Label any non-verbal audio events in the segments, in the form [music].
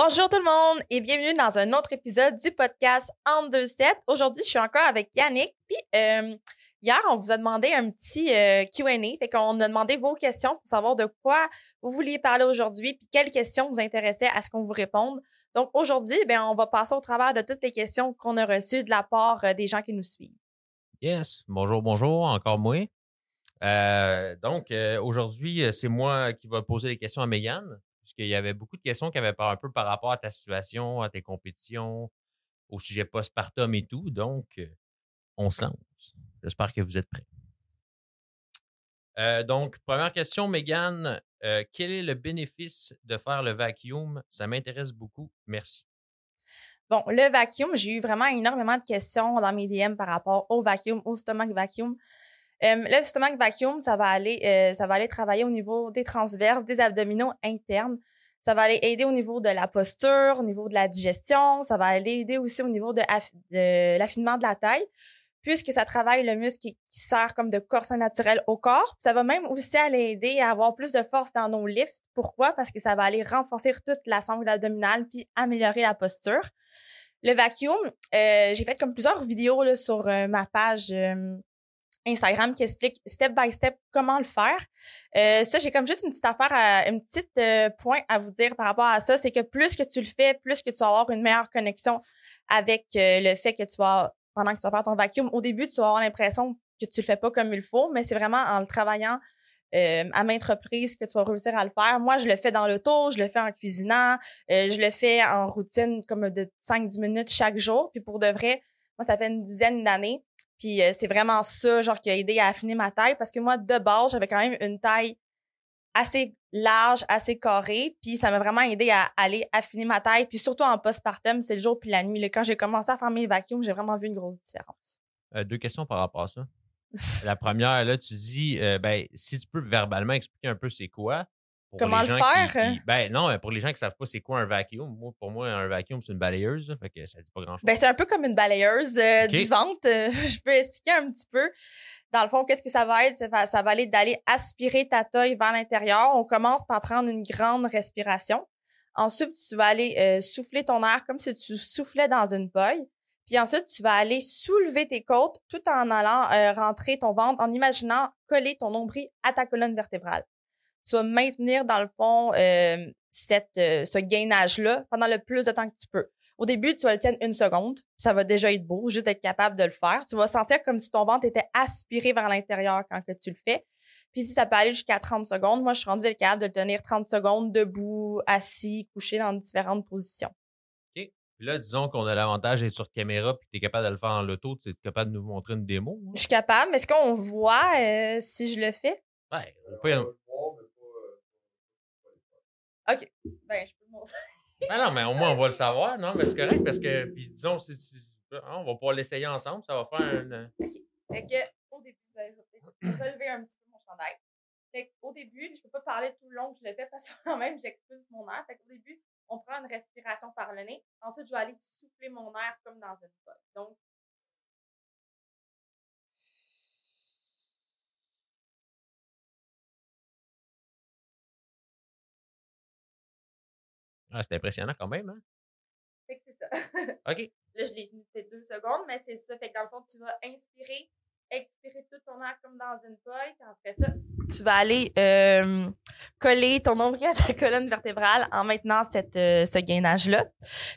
Bonjour tout le monde et bienvenue dans un autre épisode du podcast En deux sets. Aujourd'hui, je suis encore avec Yannick. Puis euh, hier, on vous a demandé un petit euh, Q&A. Fait qu'on a demandé vos questions pour savoir de quoi vous vouliez parler aujourd'hui puis quelles questions vous intéressaient à ce qu'on vous réponde. Donc aujourd'hui, ben on va passer au travers de toutes les questions qu'on a reçues de la part euh, des gens qui nous suivent. Yes. Bonjour, bonjour, encore moi. Donc, aujourd'hui, c'est moi qui va poser les questions à Megan, puisqu'il y avait beaucoup de questions qui avaient un peu par rapport à ta situation, à tes compétitions, au sujet postpartum et tout. Donc, euh, on se lance. J'espère que vous êtes prêts. Euh, donc, première question, Megan. euh, quel est le bénéfice de faire le vacuum? Ça m'intéresse beaucoup. Merci. Bon, le vacuum, j'ai eu vraiment énormément de questions dans mes DM par rapport au vacuum, au stomach vacuum. Le stomach vacuum, ça va aller, ça va aller travailler au niveau des transverses, des abdominaux internes. Ça va aller aider au niveau de la posture, au niveau de la digestion. Ça va aller aider aussi au niveau de, aff- de l'affinement de la taille, puisque ça travaille le muscle qui, sert comme de corset naturel au corps. Ça va même aussi aller aider à avoir plus de force dans nos lifts. Pourquoi? Parce que ça va aller renforcer toute la sangle abdominale puis améliorer la posture. Le vacuum, euh, j'ai fait comme plusieurs vidéos sur euh, ma page euh, Instagram qui explique step by step comment le faire. Euh, ça, j'ai comme juste une petite affaire, à, une petite euh, point à vous dire par rapport à ça, c'est que plus que tu le fais, plus que tu vas avoir une meilleure connexion avec euh, le fait que tu vas, pendant que tu vas faire ton vacuum, au début, tu vas avoir l'impression que tu le fais pas comme il faut, mais c'est vraiment en le travaillant euh, à maintes reprises que tu vas réussir à le faire. Moi, je le fais dans l'auto, je le fais en cuisinant, euh, je le fais en routine comme de 5-10 minutes chaque jour. Puis pour de vrai, moi, ça fait une dizaine d'années. Puis euh, c'est vraiment ça, genre, qui a aidé à affiner ma taille parce que moi, de base, j'avais quand même une taille assez large, assez carrée. Puis ça m'a vraiment aidé à aller affiner ma taille. Puis surtout en postpartum, c'est le jour puis la nuit. Quand j'ai commencé à faire mes vacuums, j'ai vraiment vu une grosse différence. Euh, deux questions par rapport à ça. La première, là, tu dis, euh, ben, si tu peux verbalement expliquer un peu c'est quoi. Pour Comment le gens qui- faire, hein? qui- ben non, pour les gens qui savent pas c'est quoi un vacuum, moi, pour moi, un vacuum, c'est une balayeuse, fait que ça dit pas grand-chose. Ben, c'est un peu comme une balayeuse euh, du ventre. Euh, [laughs] je peux expliquer un petit peu. Dans le fond, qu'est-ce que ça va être? Ça va, ça va aller d'aller aspirer ta taille vers l'intérieur. On commence par prendre une grande respiration. Ensuite, tu vas aller euh, souffler ton air comme si tu soufflais dans une paille. Puis ensuite, tu vas aller soulever tes côtes tout en allant euh, rentrer ton ventre, en imaginant coller ton nombril à ta colonne vertébrale. Tu vas maintenir, dans le fond, euh, cette, euh, ce gainage-là pendant le plus de temps que tu peux. Au début, tu vas le tenir une seconde. Ça va déjà être beau, juste d'être capable de le faire. Tu vas sentir comme si ton ventre était aspiré vers l'intérieur quand que tu le fais. Puis si ça peut aller jusqu'à 30 secondes, moi, je suis rendue être capable de le tenir 30 secondes debout, assis, couché dans différentes positions. Puis là, disons qu'on a l'avantage d'être sur caméra puis que tu es capable de le faire en loto, tu es capable de nous montrer une démo. hein? Je suis capable, mais est-ce qu'on voit euh, si je le fais? Ouais, on peut- OK. Ben, je peux montrer. Ben [laughs] non, mais au moins, on va le savoir. Non, mais c'est correct parce que, puis disons, si, si- hein, on va pouvoir l'essayer ensemble. Ça va faire un. euh, Fait que, au début, ben, je vais [clears throat] relever un petit peu mon chandail. Fait qu'au début, je peux pas parler tout le long que je le fais parce que [laughs] quand même, j'expulse mon air. Fait qu'au début, on prend une respiration par le nez. Ensuite, je vais aller souffler mon air comme dans une boîte. Donc, Ah, c'est impressionnant quand même, hein? fait que c'est ça. [laughs] OK. Là, je l'ai tenu peut-être deux secondes, mais c'est ça. Fait que dans le fond, tu vas inspirer, expirer tout ton air comme dans une. Puis après ça, tu vas aller euh, coller ton nombril à ta [laughs] colonne vertébrale en maintenant cette, euh, ce gainage-là.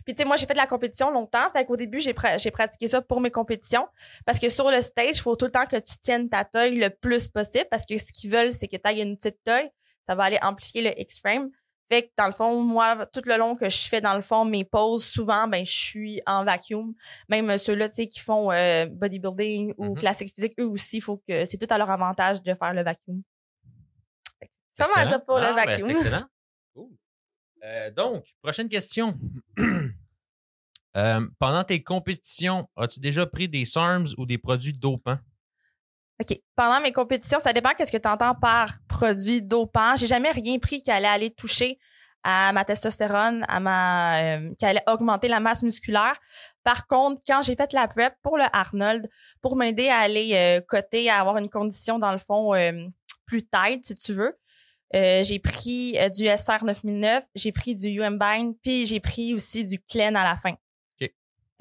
Puis tu sais, moi, j'ai fait de la compétition longtemps. Fait qu'au début, j'ai pra- j'ai pratiqué ça pour mes compétitions. Parce que sur le stage, il faut tout le temps que tu tiennes ta taille le plus possible. Parce que ce qu'ils veulent, c'est que tu ailles une petite taille. Ça va aller amplifier le X-frame. Fait que dans le fond, moi, tout le long que je fais, dans le fond, mes poses, souvent, ben, je suis en vacuum. Même euh, ceux-là, tu sais, qui font euh, bodybuilding ou Mhm. classique physique, eux aussi, il faut que c'est tout à leur avantage de faire le vacuum. C'est pas mal Excellent. ça pour Non, le ben, vacuum. c'est excellent. Cool. Euh, donc, prochaine question. [clears throat] Euh, pendant tes compétitions, as-tu déjà pris des SARMs ou des produits dopants? OK. Pendant mes compétitions, ça dépend qu'est-ce que tu entends par produit dopant. J'ai jamais rien pris qui allait aller toucher à ma testostérone, à ma euh, qui allait augmenter la masse musculaire. Par contre, quand j'ai fait la prep pour le Arnold, pour m'aider à aller euh, coter, à avoir une condition dans le fond euh, plus tight, si tu veux, Euh, j'ai pris euh, du SR 9009, j'ai pris du UM puis j'ai pris aussi du Clen à la fin.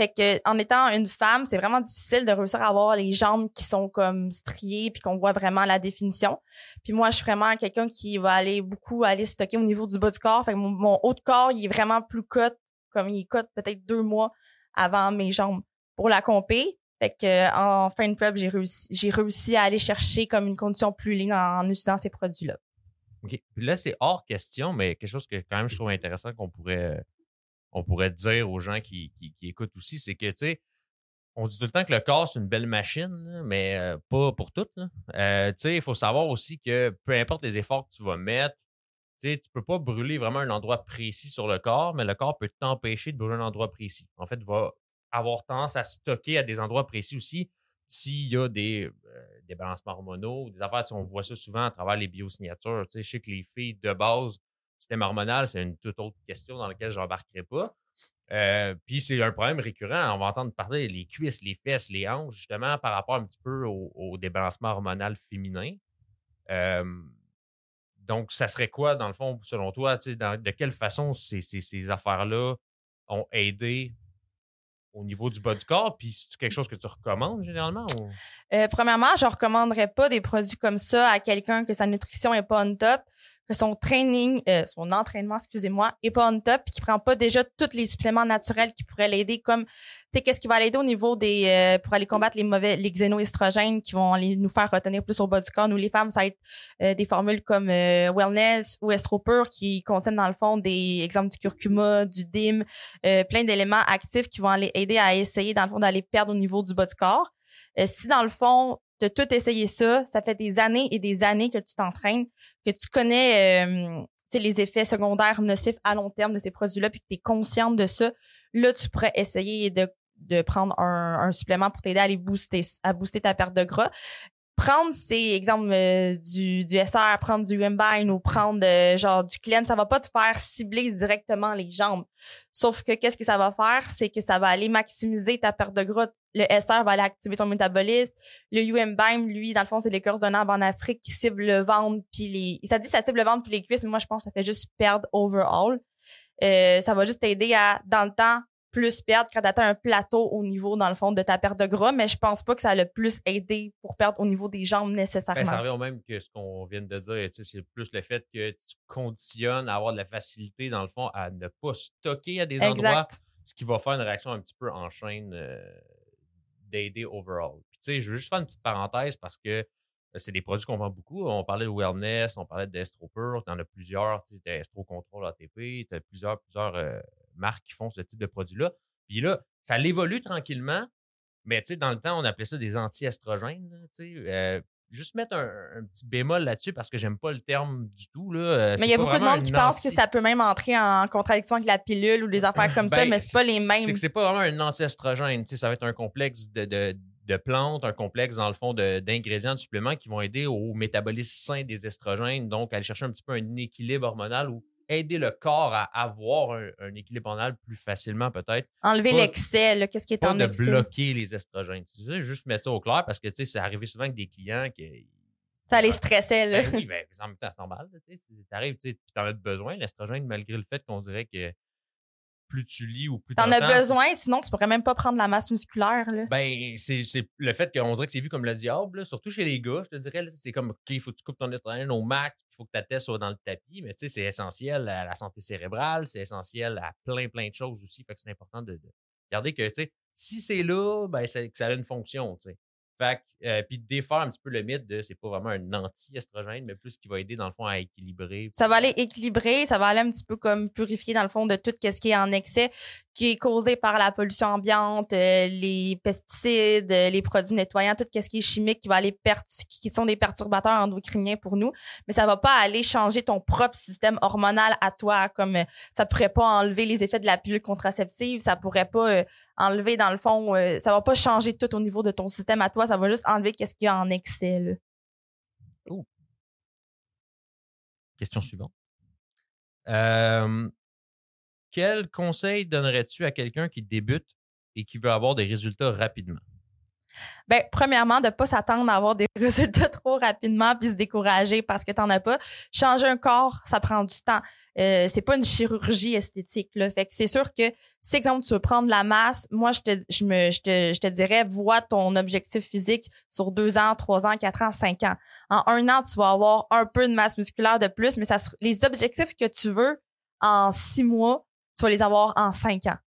Fait que en étant une femme, c'est vraiment difficile de réussir à avoir les jambes qui sont comme striées puis qu'on voit vraiment la définition. Puis moi, je suis vraiment quelqu'un qui va aller beaucoup aller stocker au niveau du bas du corps. Fait que mon, haut de corps, il est vraiment plus cut, comme il cut peut-être deux mois avant mes jambes pour la compé. Fait que en fin de prep, j'ai réussi, à aller chercher comme une condition plus ligne en, utilisant ces produits-là. OK. Puis là, c'est hors question, mais quelque chose que quand même je trouve intéressant qu'on pourrait on pourrait dire aux gens qui, écoutent aussi, c'est que, tu sais, on dit tout le temps que le corps, c'est une belle machine, mais euh, pas pour toutes. Euh, tu sais, il faut savoir aussi que peu importe les efforts que tu vas mettre, tu tu peux pas brûler vraiment un endroit précis sur le corps, mais le corps peut t'empêcher de brûler un endroit précis. En fait, il va avoir tendance à stocker à des endroits précis aussi s'il y a des, euh, des balancements hormonaux, des affaires, on voit ça souvent à travers les biosignatures. Tu sais, je sais que les filles de base, système hormonal, c'est une toute autre question dans laquelle je n'embarquerai pas. Euh, puis c'est un problème récurrent. On va entendre parler des cuisses, les fesses, les hanches, justement, par rapport un petit peu au, débalancement hormonal féminin. Euh, donc, ça serait quoi, dans le fond, selon toi, de quelle façon ces, ces, affaires-là ont aidé au niveau du bas du corps? Puis c'est quelque chose que tu recommandes généralement? Euh, premièrement, je ne recommanderais pas des produits comme ça à quelqu'un que sa nutrition n'est pas on top que son training, euh, son entraînement, excusez-moi, est pas on top, puis qui prend pas déjà tous les suppléments naturels qui pourraient l'aider, comme, tu sais, qu'est-ce qui va l'aider au niveau des, euh, pour aller combattre les mauvais, les xénoestrogènes qui vont aller nous faire retenir plus au bas du corps. Nous, les femmes, ça va être euh, des formules comme Wellness ou Estropur qui contiennent dans le fond des exemples du curcuma, du DIM, plein d'éléments actifs qui vont aller aider à essayer, dans le fond, d'aller perdre au niveau du bas du corps. si dans le fond, de tout essayer ça, ça fait des années et des années que tu t'entraînes, que tu connais euh, les effets secondaires nocifs à long terme de ces produits-là, puis que tu es consciente de ça, là, tu pourrais essayer de, de prendre un, un supplément pour t'aider à aller booster, à booster ta perte de gras prendre ces exemples euh, du, du SR, prendre du Mbine ou prendre euh, genre du Clen, ça va pas te faire cibler directement les jambes. Sauf que qu'est-ce que ça va faire, c'est que ça va aller maximiser ta perte de gras. Le SR va aller activer ton métabolisme. Le UMBIME, lui, dans le fond, c'est l'écorce d'un arbre en Afrique qui cible le ventre puis les. Ça dit ça cible le ventre puis les cuisses, mais moi je pense que ça fait juste perdre overall. Euh, ça va juste t'aider à, dans le temps, plus perdre quand tu un plateau au niveau, dans le fond, de ta perte de gras, mais je pense pas que ça a le plus aidé pour perdre au niveau des jambes nécessairement. Ben, ça revient au même que ce qu'on vient de dire. C'est plus le fait que tu conditionnes à avoir de la facilité, dans le fond, à ne pas stocker à des endroits, ce qui va faire une réaction un petit peu en chaîne euh, d'aider overall. Tu sais, je veux juste faire une petite parenthèse parce que euh, c'est des produits qu'on vend beaucoup. On parlait de Wellness, on parlait d'Estropur, tu en as plusieurs, tu sais, Estro Control ATP, tu as plusieurs, plusieurs euh, marques qui font ce type de produit-là. Puis là, ça l'évolue tranquillement, mais tu sais, dans le temps, on appelait ça des anti-estrogènes. Euh, juste mettre un, petit bémol là-dessus parce que j'aime pas le terme du tout. Là. Euh, mais il y a beaucoup de monde qui pense que ça peut même entrer en contradiction avec la pilule ou des affaires comme ça, ben, mais c'est pas les mêmes. C'est que c'est pas vraiment un anti-estrogène. Ça va être un complexe de, de, plantes, un complexe, dans le fond, d'ingrédients, de, suppléments qui vont aider au métabolisme sain des estrogènes, donc aller chercher un petit peu un équilibre hormonal ou aider le corps à avoir un, équilibre hormonal plus facilement, peut-être. Enlever l'excès, qu'est-ce qui est en de excès? bloquer les estrogènes. Tu sais, juste mettre ça au clair parce que, tu sais, c'est arrivé souvent avec des clients qui. Ça les stressait, là. Ben oui, ben, en même temps, c'est normal. Tu sais, t'arrives, tu en as besoin, l'estrogène, malgré le fait qu'on dirait que plus tu lis ou plus T'en as besoin, sinon tu pourrais même pas prendre la masse musculaire. Là. Ben, c'est le fait qu'on dirait que c'est vu comme le diable, surtout chez les gars, je te dirais. C'est comme, OK, il faut que tu coupes ton estrogène au max, il faut que ta tête soit dans le tapis, mais tu sais, c'est essentiel à la santé cérébrale, c'est essentiel à plein, plein de choses aussi. Fait que c'est important de, de, regarder que, tu sais, si c'est là, ben, que ça a une fonction, tu sais. Fait euh, puis défaire un petit peu le mythe de c'est pas vraiment un anti-estrogène, mais plus qui va aider dans le fond à équilibrer. Ça va aller équilibrer, ça va aller un petit peu comme purifier dans le fond de tout ce qui est en excès, qui est causé par la pollution ambiante, euh, les pesticides, euh, les produits nettoyants, tout ce qui est chimique qui va aller qui sont des perturbateurs endocriniens pour nous, mais ça va pas aller changer ton propre système hormonal à toi comme ça pourrait pas enlever les effets de la pilule contraceptive, ça pourrait pas enlever dans le fond, euh, ça va pas changer tout au niveau de ton système à toi, ça va juste enlever qu'est-ce qu'il y a en excès. Question suivante. Euh, quel conseil donnerais-tu à quelqu'un qui débute et qui veut avoir des résultats rapidement? Ben, premièrement, de pas s'attendre à avoir des [laughs] résultats trop rapidement puis se décourager parce que t'en as pas. Changer un corps, ça prend du temps. Euh, c'est pas une chirurgie esthétique là. Fait que c'est sûr que si exemple tu veux prendre la masse, moi je te je me je te, je te dirais vois ton objectif physique sur deux ans, trois ans, quatre ans, cinq ans. En un an tu vas avoir un peu de masse musculaire de plus, mais ça les objectifs que tu veux en six mois, tu vas les avoir en cinq ans.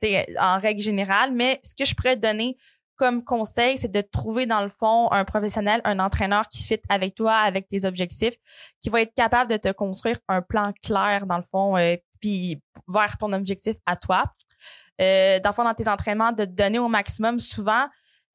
C'est hmm. en règle générale. Mais ce que je pourrais te donner comme conseil, c'est de trouver dans le fond un professionnel, un entraîneur qui fit avec toi, avec tes objectifs, qui va être capable de te construire un plan clair dans le fond, euh, puis vers ton objectif à toi. Euh, dans le fond, dans tes entraînements, de te donner au maximum. Souvent,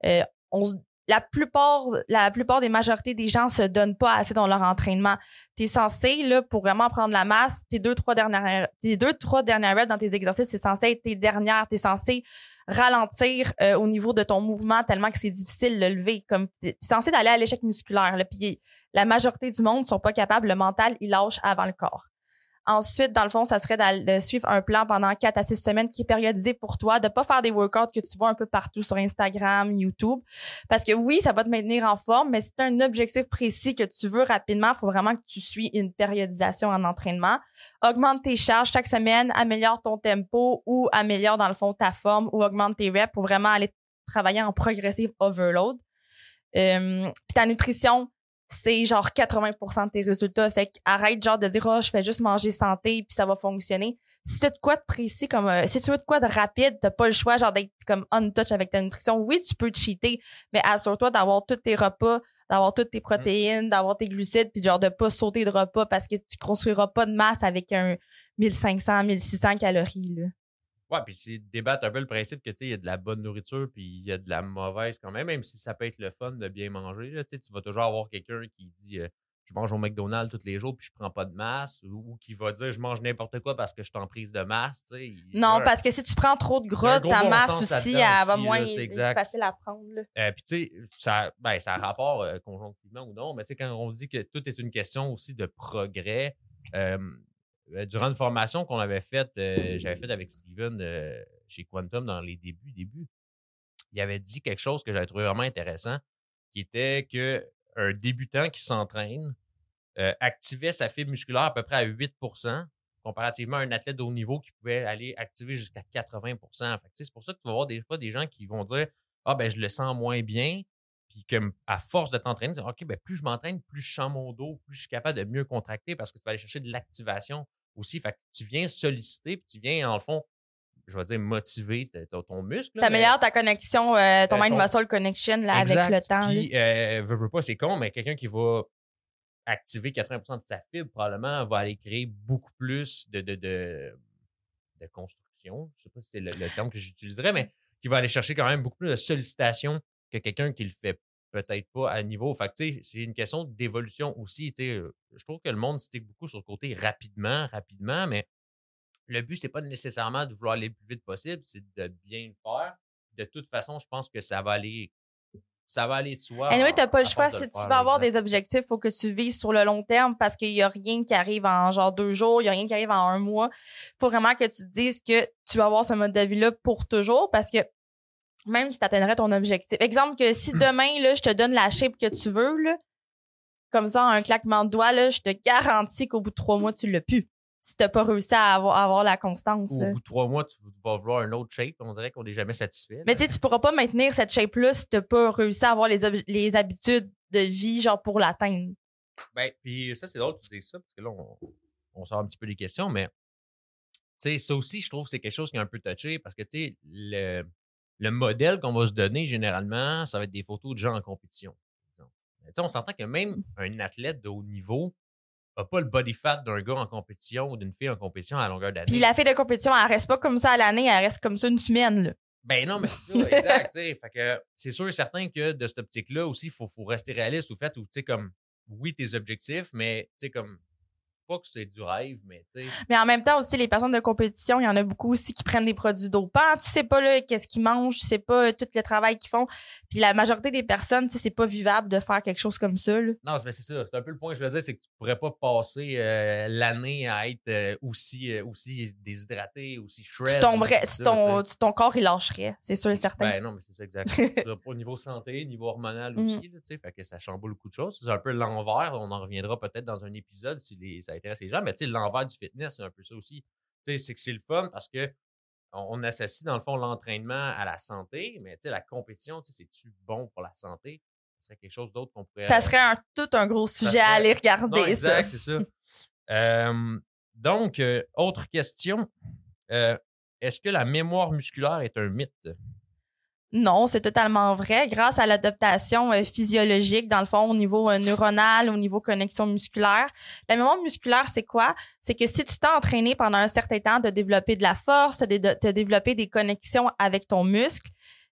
euh, on, la plupart, la plupart des majorités des gens se donnent pas assez dans leur entraînement. Tu censé, là, pour vraiment prendre la masse, tes deux, trois dernières, tes deux, trois dernières reps dans tes exercices, c'est censé être tes dernières. Tu censé ralentir euh, au niveau de ton mouvement tellement que c'est difficile de le lever. Comme tu es censé d'aller à l'échec musculaire. Là, puis la majorité du monde sont pas capables. Le mental, il lâche avant le corps. Ensuite, dans le fond, ça serait de suivre un plan pendant quatre à six semaines qui est périodisé pour toi, de pas faire des workouts que tu vois un peu partout sur Instagram, YouTube. Parce que oui, ça va te maintenir en forme, mais as un objectif précis que tu veux rapidement, il faut vraiment que tu suis une périodisation en entraînement. Augmente tes charges chaque semaine, améliore ton tempo ou améliore dans le fond ta forme ou augmente tes reps pour vraiment aller travailler en progressive overload. Euh, puis ta nutrition, c'est genre 80% de tes résultats. Fait arrête genre de dire oh je fais juste manger santé puis ça va fonctionner. Si tu de quoi de précis comme euh, si tu veux de quoi de rapide, t'as pas le choix genre d'être comme on touch avec ta nutrition. Oui, tu peux te cheater, mais assure-toi d'avoir tous tes repas, d'avoir toutes tes protéines, d'avoir tes glucides puis genre de pas sauter de repas parce que tu construiras pas de masse avec un 1500 1600 calories là. Ouais, puis c'est débattre un peu le principe que tu sais, il y a de la bonne nourriture puis il y a de la mauvaise quand même, même si ça peut être le fun de bien manger. Là, tu vas toujours avoir quelqu'un qui dit euh, je mange au McDonald's tous les jours puis je prends pas de masse ou, qui va dire je mange n'importe quoi parce que je suis en prise de masse. non, parce que si tu prends trop de gras, ta masse aussi, elle va moins être facile à prendre. Euh, puis tu sais, ça, ben, ça a rapport euh, conjonctivement ou non, mais tu sais, quand on dit que tout est une question aussi de progrès, euh, durant une formation qu'on avait faite, euh, j'avais faite avec Steven euh, chez Quantum dans les débuts, débuts, il avait dit quelque chose que j'avais trouvé vraiment intéressant, qui était que un débutant qui s'entraîne activait sa fibre musculaire à peu près à 8% comparativement à un athlète de haut niveau qui pouvait aller activer jusqu'à 80% C'est pour ça que tu vas voir des fois des gens qui vont dire Ah ben je le sens moins bien, puis comme à force de t'entraîner, OK, ben plus je m'entraîne, plus je sens mon dos, plus je suis capable de mieux contracter parce que tu vas aller chercher de l'activation aussi. Fait que tu viens solliciter, puis tu viens, en le fond, je vais dire, motiver ton muscle. T'améliores ta connexion, euh, ton euh, mind muscle connection là, avec le temps. Puis, euh, veux, pas, c'est con, mais quelqu'un qui va activer 80% de sa fibre, probablement, va aller créer beaucoup plus de, de, de, de construction. Je sais pas si c'est le, terme que j'utiliserais, mais qui va aller chercher quand même beaucoup plus de sollicitation que quelqu'un qui le fait peut-être pas à niveau. Fait c'est une question d'évolution aussi. Je trouve que le monde stick beaucoup sur le côté rapidement, rapidement, mais le but, c'est pas nécessairement de vouloir aller le plus vite possible, c'est de bien le faire. De toute façon, je pense que ça va aller. Ça va aller de soi. Et oui, t'as pas le choix. Si tu vas avoir des objectifs, il faut que tu vises sur le long terme parce qu'il y a rien qui arrive en genre deux jours, il y a rien qui arrive en un mois. Il faut vraiment que tu te dises que tu vas avoir ce mode de vie-là pour toujours parce que même si tu atteindrais ton objectif. Exemple que si demain, là, je te donne la shape que tu veux, là, comme ça, un claquement de doigts, là, je te garantis qu'au bout de trois mois, tu l'as plus. Si t'as pas réussi à avoir, la constance. Au bout de trois mois, tu vas vouloir un autre shape. On dirait qu'on n'est jamais satisfait. Mais tu sais, tu pourras pas maintenir cette shape-là si t'as pas réussi à avoir les, les habitudes de vie, genre, pour l'atteindre. Ben, puis ça, c'est drôle que tu dis ça, parce que là, on, on sort un petit peu des questions, mais tu sais, ça aussi, je trouve que c'est quelque chose qui est un peu touché parce que, tu sais, le, le modèle qu'on va se donner généralement, ça va être des photos de gens en compétition. on s'entend que même mmh. un athlète de haut niveau n'a pas le body fat d'un gars en compétition ou d'une fille en compétition à longueur d'année. Puis la fille de compétition, elle reste pas comme ça à l'année, elle reste comme ça une semaine. Là. Ben non, mais c'est ça, [laughs] exact. fait que c'est sûr et certain que de cette optique-là aussi, il faut, faut, rester réaliste au fait où, tu sais, comme, oui, tes objectifs, mais, tu sais, comme, pas que c'est du rêve, mais tu sais. Mais en même temps aussi, les personnes de compétition, il y en a beaucoup aussi qui prennent des produits dopants. Tu sais pas là qu'est-ce qu'ils mangent, tu sais pas tout le travail qu'ils font. Puis la majorité des personnes, tu sais, c'est pas vivable de faire quelque chose comme ça. Là. Non, c'est ça. C'est un peu le point que je veux dire, c'est que tu pourrais pas passer euh, l'année à être euh, aussi, euh, aussi déshydraté, aussi shred. Tu tomberais, ton, ton corps, il lâcherait, c'est sûr et certain. Ben non, mais c'est ça, exact. [laughs] Au niveau santé, niveau hormonal mm. aussi, tu sais, fait que ça chamboule beaucoup de choses. C'est un peu l'envers. On en reviendra peut-être dans un épisode si les, ça intéresse les gens. Mais tu sais, l'envers du fitness, c'est un peu ça aussi. Tu sais, c'est que c'est le fun parce que on associe dans le fond l'entraînement à la santé, mais tu sais, la compétition, tu sais, c'est-tu bon pour la santé? Ce serait quelque chose d'autre qu'on pourrait. Ça serait un, tout un gros sujet à aller regarder, exact, c'est ça. donc, euh, autre question. Euh, est-ce que la mémoire musculaire est un mythe? Non, c'est totalement vrai. Grâce à l'adaptation euh, physiologique, dans le fond, au niveau euh, neuronal, au niveau connexion musculaire. La mémoire musculaire, c'est quoi? C'est que si tu t'es entraîné pendant un certain temps de développer de la force, de, de, développer des connexions avec ton muscle,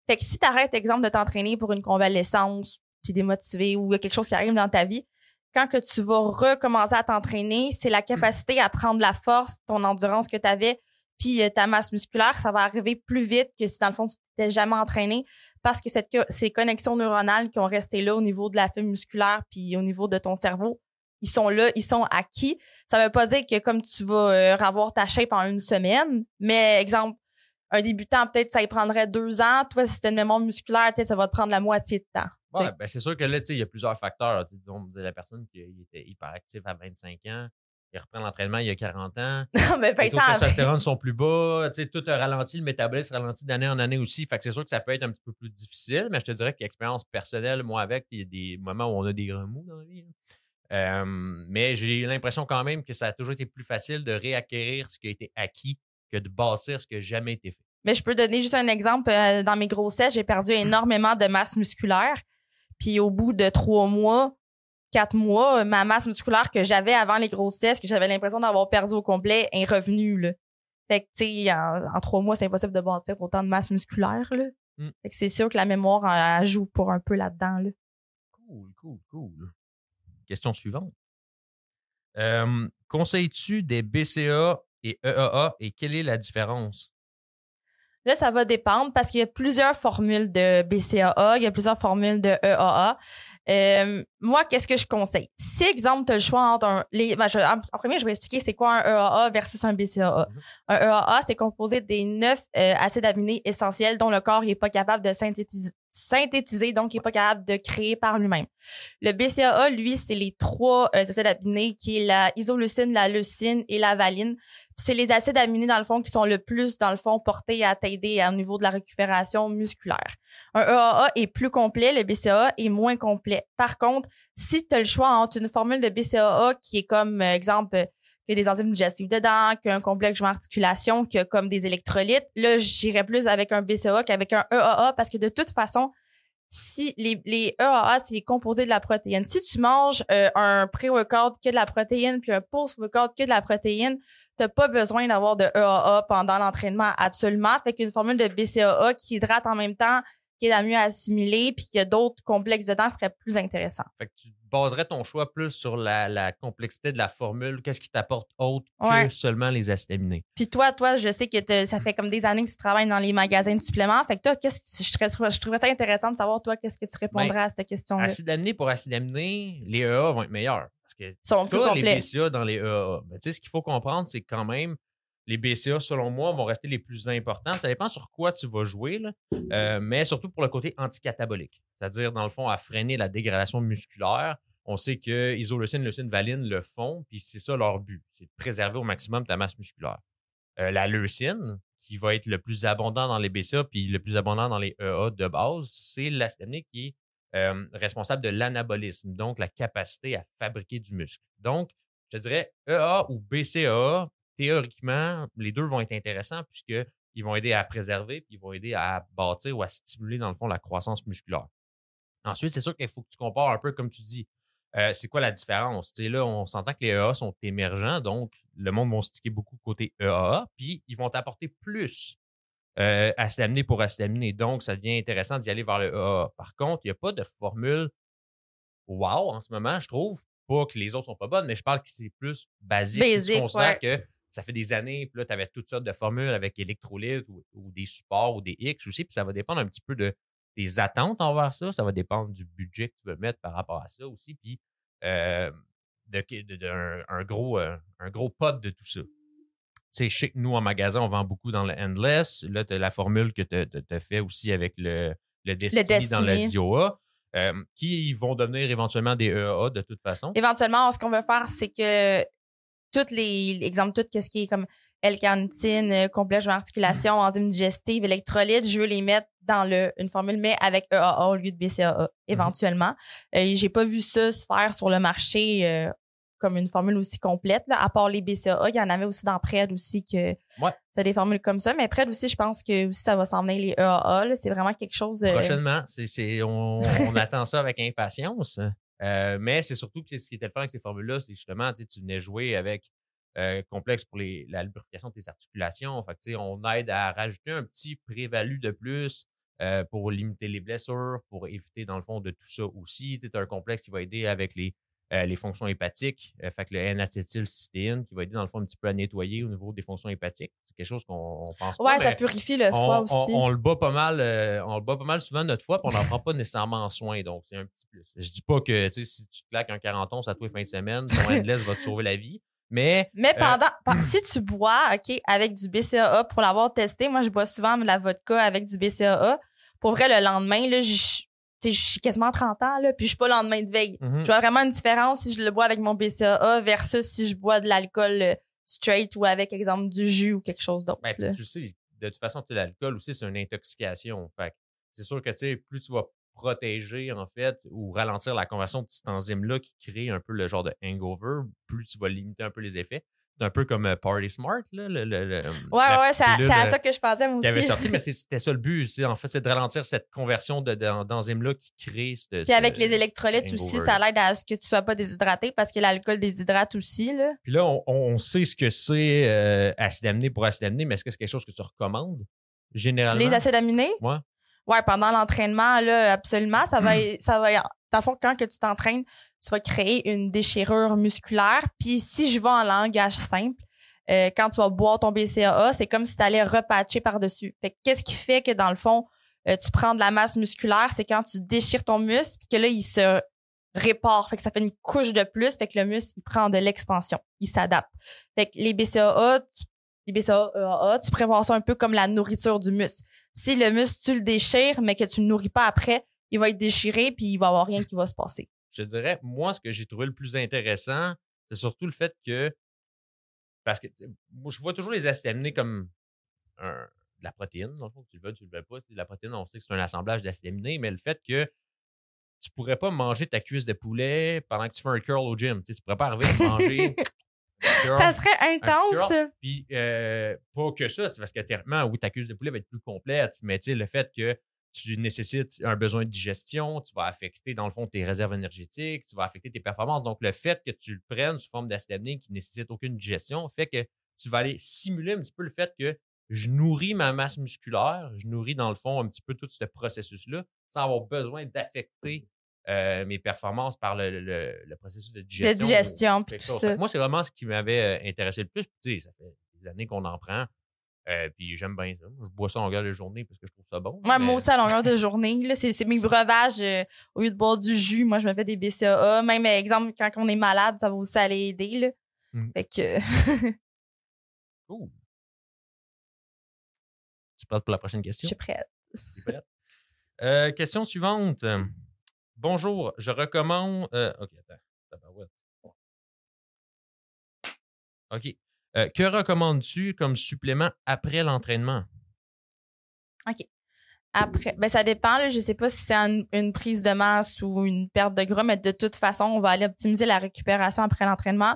fait que si tu arrêtes, exemple, de t'entraîner pour une convalescence, puis démotivé ou quelque chose qui arrive dans ta vie, quand que tu vas recommencer à t'entraîner, c'est la capacité à prendre la force, ton endurance que tu avais puis euh, ta masse musculaire, ça va arriver plus vite que si dans le fond tu t'étais jamais entraîné parce que cette, ces connexions neuronales qui ont resté là au niveau de la fibre musculaire puis au niveau de ton cerveau, ils sont là, ils sont acquis. Ça veut pas dire que comme tu vas euh, avoir ta shape en une semaine, mais exemple, un débutant, peut-être ça y prendrait deux ans. Toi, si c'était une mémoire musculaire, peut-être ça va te prendre la moitié de temps. Ouais, ben c'est sûr que là, tu sais, il y a plusieurs facteurs. disons, la personne qui était hyper active à 25 ans, il reprend l'entraînement il y a 40 ans. [laughs] Non, mais Les taux de testostérone sont plus bas. Tu sais, tout a ralenti, le métabolisme ralentit d'année en année aussi. Fait que c'est sûr que ça peut être un petit peu plus difficile, mais je te dirais qu'expérience personnelle, moi, avec, il y a des moments où on a des remous dans la vie. Euh, mais j'ai l'impression quand même que ça a toujours été plus facile de réacquérir ce qui a été acquis que de bâtir ce qui n'a jamais été fait. Mais je peux donner juste un exemple. Euh, dans mes grossesses, j'ai perdu énormément de masse musculaire. Puis au bout de trois mois, quatre mois, ma masse musculaire que j'avais avant les grossesses, que j'avais l'impression d'avoir perdu au complet, est revenue. Là. Fait que, tu sais, en, trois mois, c'est impossible de bâtir autant de masse musculaire. Là. Mm. Fait que c'est sûr que la mémoire joue pour un peu là-dedans. Là. Cool, cool, cool. Question suivante. Euh, conseilles-tu des BCA et EAA et quelle est la différence? Là, ça va dépendre parce qu'il y a plusieurs formules de BCAA, il y a plusieurs formules de EAA. Euh, moi, qu'est-ce que je conseille? Si, exemple, tu as le choix entre un... Les, ben, en, premier, je vais expliquer c'est quoi un EAA versus un BCAA. Mm-hmm. Un EAA, c'est composé des neuf euh, acides aminés essentiels dont le corps n'est pas capable de synthétiser, synthétiser, donc il n'est pas capable de créer par lui-même. Le BCAA, lui, c'est les trois euh, acides aminés qui est la isoleucine, la leucine et la valine. C'est les acides aminés, dans le fond, qui sont le plus, dans le fond, portés à t'aider au niveau de la récupération musculaire. Un EAA est plus complet, le BCAA est moins complet. Par contre, si tu as le choix entre une formule de BCAA qui est comme, euh, exemple, qu'il y a des enzymes digestives dedans, un complexe articulation, qu'il y a comme des électrolytes. Là, j'irais plus avec un BCAA qu'avec un EAA parce que de toute façon, si les, les EAA, c'est composé de la protéine. Si tu manges euh, un pré-workout que de la protéine puis un post-workout que de la protéine, t'as pas besoin d'avoir de EAA pendant l'entraînement absolument. Fait qu'une formule de BCAA qui hydrate en même temps, qui est la mieux assimilée, puis qu'il y a d'autres complexes dedans, serait plus intéressant. Baserais ton choix plus sur la, complexité de la formule, qu'est-ce qui t'apporte autre que seulement les acides aminés. Puis toi, toi, je sais que ça fait comme des années que tu travailles dans les magasins de suppléments. Fait que toi, qu'est-ce que je, je trouverais ça intéressant de savoir, toi, qu'est-ce que tu répondrais ben, à cette question-là? Acide aminé pour acide aminé, les EA vont être meilleurs. Parce que sont plus les BCA dans les EA. Mais tu sais, ce qu'il faut comprendre, c'est quand même les BCA, selon moi, vont rester les plus importants. Ça dépend sur quoi tu vas jouer, euh, mais surtout pour le côté anticatabolique. C'est-à-dire, dans le fond, à freiner la dégradation musculaire. On sait que isoleucine, leucine, valine le font, puis c'est ça leur but. C'est de préserver au maximum ta masse musculaire. Euh, la leucine, qui va être le plus abondant dans les BCA, puis le plus abondant dans les EA de base, c'est l'acide qui est euh, responsable de l'anabolisme, donc la capacité à fabriquer du muscle. Donc, je dirais EA ou BCA, théoriquement, les deux vont être intéressants puisqu'ils vont aider à préserver puis ils vont aider à bâtir ou à stimuler, dans le fond, la croissance musculaire. Ensuite, c'est sûr qu'il faut que tu compares un peu, comme tu dis, euh, c'est quoi la différence? là, on s'entend que les EA sont émergents, donc le monde va sticker beaucoup côté EAA, puis ils vont t'apporter plus euh, acide pour acide Donc, ça devient intéressant d'y aller vers le EAA. Par contre, il n'y a pas de formule wow en ce moment, je trouve, pas que les autres sont pas bonnes, mais je parle que c'est plus basique. Basic, si tu ouais. que ça fait des années, puis là, tu avais toutes sortes de formules avec électrolytes ou, ou des supports ou des X aussi, puis ça va dépendre un petit peu de tes attentes envers ça. Ça va dépendre du budget que tu veux mettre par rapport à ça aussi, puis euh, de, de- de- un, gros, euh, un gros pot de tout ça. Tu sais, je sais que nous, en magasin, on vend beaucoup dans le Endless. Là, tu as la formule que tu as fait aussi avec le, le Destiny, dans le. DIOA, euh, qui vont devenir éventuellement des EAA de toute façon. Éventuellement, ce qu'on veut faire, c'est que toutes les, exemple, tout ce qui est comme L-carnitine, euh, complexe d'articulation, enzymes digestives, électrolytes, je veux les mettre dans le, une formule, mais avec EAA au lieu de BCAA, éventuellement. Euh, j'ai pas vu ça se faire sur le marché euh, comme une formule aussi complète, là, à part les BCAA. Il y en avait aussi dans Pred aussi que Ouais. t'as des formules comme ça. Mais Pred aussi, je pense que aussi ça va s'en venir les EAA. C'est vraiment quelque chose. euh, Prochainement, c'est, c'est- on, on attend ça avec impatience. Euh, mais c'est surtout ce qui était le fun avec ces formules-là, c'est justement, tu venais jouer avec euh, complexe pour la lubrification de tes articulations. Fait que, on aide à rajouter un petit prévalu de plus euh, pour limiter les blessures, pour éviter, dans le fond, de tout ça aussi. Tu as un complexe qui va aider avec les, euh, les fonctions hépatiques. Fait que le N-acétylcystéine qui va aider, dans le fond, un petit peu à nettoyer au niveau des fonctions hépatiques. Quelque chose qu'on on pense Ouais, pas. ça mais- purifie le foie on, aussi. on- on le bat pas mal, euh, on le bat pas mal souvent notre foie, puis on n'en prend pas nécessairement soin, donc c'est un petit plus. Je dis pas que tu sais, si tu te claques un 40 onces à tous les fins de semaine, ton [laughs] endless va te sauver la vie, mais Mais Euh, pendant, pen- [clears throat] si tu bois, OK, avec du BCAA, pour l'avoir testé, moi, je bois souvent de la vodka avec du BCAA. Pour vrai, le lendemain, là, je suis quasiment 30 ans, là, puis je suis pas le lendemain de veille. mhm, Je vois vraiment une différence si je le bois avec mon BCAA versus si je bois de l'alcool euh, straight ou avec, exemple, du jus ou quelque chose d'autre. ben, tu, tu sais, de toute façon, l'alcool aussi, c'est une intoxication. Fait que c'est sûr que tu sais, plus tu vas protéger, en fait, ou ralentir la conversion de cette enzyme-là qui crée un peu le genre de hangover, plus tu vas limiter un peu les effets. C'est un peu comme euh, Party Smart, là, le, le- le- Ouais, la ouais, petite c'est à- euh, ça que je pensais, moi qui avait aussi. sorti, mais [laughs] c'était ça le but. En fait, c'est de ralentir cette conversion de- d'en- d'enzymes-là qui crée. Puis avec les électrolytes aussi, ça l'aide à ce que tu sois pas déshydraté parce que l'alcool déshydrate aussi, là. Puis là, on, on sait ce que c'est euh, acide aminé pour acide aminé, mais est-ce que c'est quelque chose que tu recommandes généralement? Les acides aminés? Ouais. Ouais, pendant l'entraînement, là, absolument. Ça va, [clears throat] ça va, dans le fond, quand que tu t'entraînes, tu vas créer une déchirure musculaire. Puis si je vais en langage simple, euh, quand tu vas boire ton BCAA, c'est comme si tu allais repatcher par-dessus. Fait que qu'est-ce qui fait que, dans le fond, euh, tu prends de la masse musculaire, c'est quand tu déchires ton muscle, puis que là, il se répare. Fait que ça fait une couche de plus, fait que le muscle, il prend de l'expansion. Il s'adapte. Fait que les BCAA, tu, les BCAA, tu prévois ça un peu comme la nourriture du muscle si le muscle, tu le déchires, mais que tu le nourris pas après, il va être déchiré puis il va avoir rien qui va se passer. Je te dirais, moi, ce que j'ai trouvé le plus intéressant, c'est surtout le fait que. Parce que sais, moi, je vois toujours les acides aminés comme un- de la protéine. Dans le fond, que tu le veux, tu le veux pas. La protéine, on sait que c'est un assemblage d'acides aminés, mais le fait que tu pourrais pas manger ta cuisse de poulet pendant que tu fais un curl au gym. Tu sais, tu pourrais pas arriver à manger. [laughs] curl. Ça serait intense. Puis, euh, pas que ça, c'est parce que théoriquement, oui, ta cuisse de poulet va être plus complète, mais tu sais, le fait que tu nécessites un besoin de digestion, tu vas affecter, dans le fond, tes réserves énergétiques, tu vas affecter tes performances. Donc, le fait que tu le prennes sous forme d'acide aminé qui ne nécessite aucune digestion fait que tu vas aller simuler un petit peu le fait que je nourris ma masse musculaire, je nourris, dans le fond, un petit peu tout ce processus-là sans avoir besoin d'affecter euh, mes performances par le, le- le processus de De digestion. digestion puis tout ça. Moi, c'est vraiment ce qui m'avait euh, intéressé le plus. Puis, tu sais, ça fait des années qu'on en prend. Euh, puis j'aime bien ça. Je bois ça en longueur de journée parce que je trouve ça bon. Moi, mais- moi aussi, à longueur de journée, là, c'est, c'est mes breuvages. euh, au lieu de boire du jus, moi, je me fais des BCAA. Même, exemple, quand on est malade, ça va aussi aller aider, là. Mm. Fait que, [laughs] Cool. Tu prêtes pour la prochaine je question? suis prête. Prête? Euh, question suivante. Bonjour, je recommande. euh, ok, attends. Ok. Euh, que recommandes-tu comme supplément après l'entraînement? Après, ben ça dépend. Je sais pas si c'est une, prise de masse ou une perte de gras, mais de toute façon, on va aller optimiser la récupération après l'entraînement.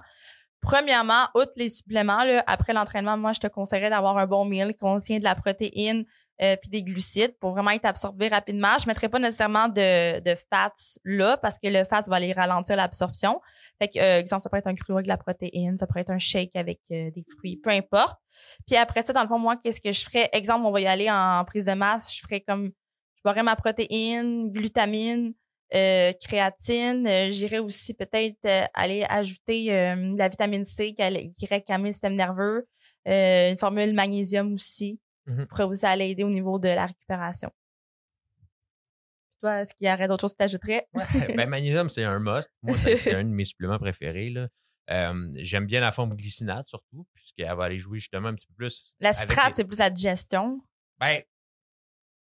Premièrement, outre les suppléments, après l'entraînement, moi, je te conseillerais d'avoir un bon meal qui contient de la protéine euh, puis des glucides pour vraiment être absorbé rapidement. Je mettrais pas nécessairement de, de fats là parce que le fat va aller ralentir l'absorption. Fait que, euh, exemple, ça peut être un cru avec de la protéine, ça pourrait être un shake avec euh, des fruits, peu importe. Puis après ça, dans le fond, moi, qu'est-ce que je ferais? Exemple, on va y aller en prise de masse. Je ferais comme, je boirais ma protéine, glutamine, euh, créatine. Euh, J'irais aussi peut-être euh, aller ajouter la vitamine C qui, qui le système nerveux. une formule magnésium aussi mmh pourrait aussi aller aider au niveau de la récupération. Toi, est-ce qu'il y aurait d'autres choses que tu ajouterais? [laughs] ben, magnésium, c'est un must. Moi, c'est un de mes suppléments préférés. Là. J'aime bien la forme glycinate surtout, puisqu'elle va aller jouer justement un petit peu plus. La citrate, c'est plus la digestion. Ben,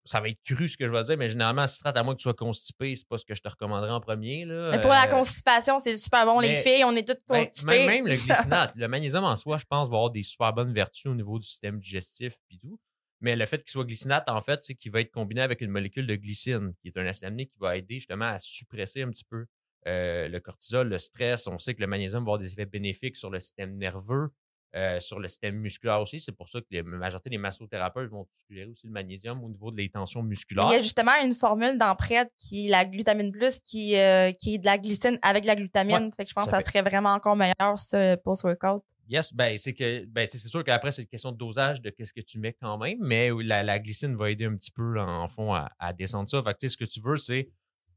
ça va être cru ce que je vais dire, mais généralement, citrate, à moins que tu sois constipé, c'est pas ce que je te recommanderais en premier. Là. Mais pour la euh, constipation, c'est super bon. les filles, on est toutes ben, constipées. même, le [laughs] glycinate, le magnésium en soi, je pense, va avoir des super bonnes vertus au niveau du système digestif et tout. Mais le fait qu'il soit glycinate, en fait, c'est qu'il va être combiné avec une molécule de glycine, qui est un acide aminé qui va aider justement à suppresser un petit peu euh, le cortisol, le stress. On sait que le magnésium va avoir des effets bénéfiques sur le système nerveux, euh, sur le système musculaire aussi. C'est pour ça que la majorité des massothérapeutes vont suggérer aussi le magnésium au niveau de les tensions musculaires. Il y a justement une formule d'emprête qui est la glutamine plus, qui, euh, qui est de la glycine avec la glutamine. fait que je pense que ça, serait vraiment encore meilleur ce post-workout. Yes, ben c'est que ben c'est sûr qu'après c'est une question de dosage de qu'est-ce que tu mets quand même, mais la, glycine va aider un petit peu en fond à, descendre ça. Fait que ce que tu veux, c'est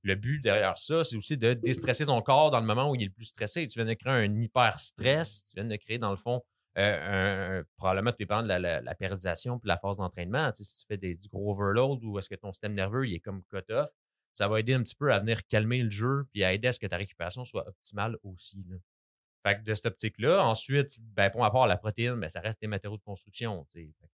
le but derrière ça, c'est aussi de déstresser ton corps dans le moment où il est le plus stressé. Tu viens de créer un hyper stress, tu viens de créer dans le fond euh, un, probablement tout dépend de la, la, la périodisation puis la phase d'entraînement. si tu fais des, gros overload ou est-ce que ton système nerveux il est comme cut-off, ça va aider un petit peu à venir calmer le jeu puis à aider à ce que ta récupération soit optimale aussi. Là. Fait que de cette optique-là, ensuite, ben, pour ma la protéine, ben, ça reste des matériaux de construction.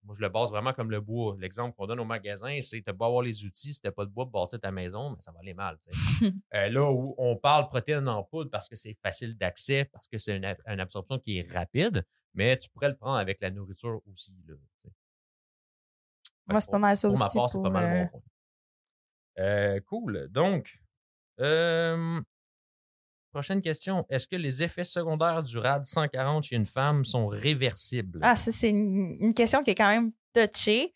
moi, je le base vraiment comme le bois. L'exemple qu'on donne au magasin, c'est tu pas avoir les outils, si tu pas de bois pour bâtir ta maison, mais ben, ça va aller mal. [laughs] euh, là où on parle protéines en poudre parce que c'est facile d'accès, parce que c'est une, une, absorption qui est rapide, mais tu pourrais le prendre avec la nourriture aussi. Là, Moi, c'est pas mal ça pour aussi. Ma part, c'est pas mal mon euh, point. Euh, cool. Donc, euh, prochaine question. Est-ce que les effets secondaires du RAD 140 chez une femme sont réversibles? Ah, ça, c'est une, question qui est quand même touchée.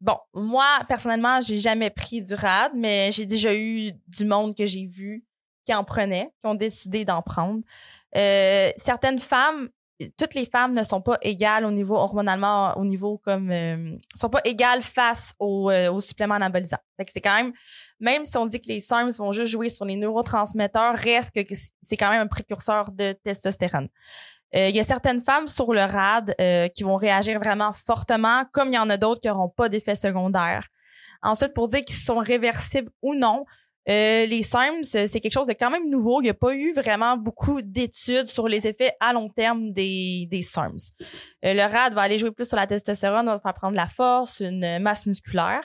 bon, moi, personnellement, j'ai jamais pris du RAD, mais j'ai déjà eu du monde que j'ai vu qui en prenait, qui ont décidé d'en prendre. certaines femmes toutes les femmes ne sont pas égales au niveau hormonalement, au niveau comme euh, sont pas égales face aux, euh, suppléments anabolisants. Fait que c'est quand même, même si on dit que les SARMs vont juste jouer sur les neurotransmetteurs, reste que c'est quand même un précurseur de testostérone. Euh, il y a certaines femmes sur le RAD euh, qui vont réagir vraiment fortement, comme il y en a d'autres qui n'auront pas d'effets secondaires. Ensuite, pour dire qu'ils sont réversibles ou non, euh, les SARMs, c'est quelque chose de quand même nouveau. Il n'y a pas eu vraiment beaucoup d'études sur les effets à long terme des, des SARMs. Euh, le RAD va aller jouer plus sur la testostérone, va faire prendre la force, une masse musculaire.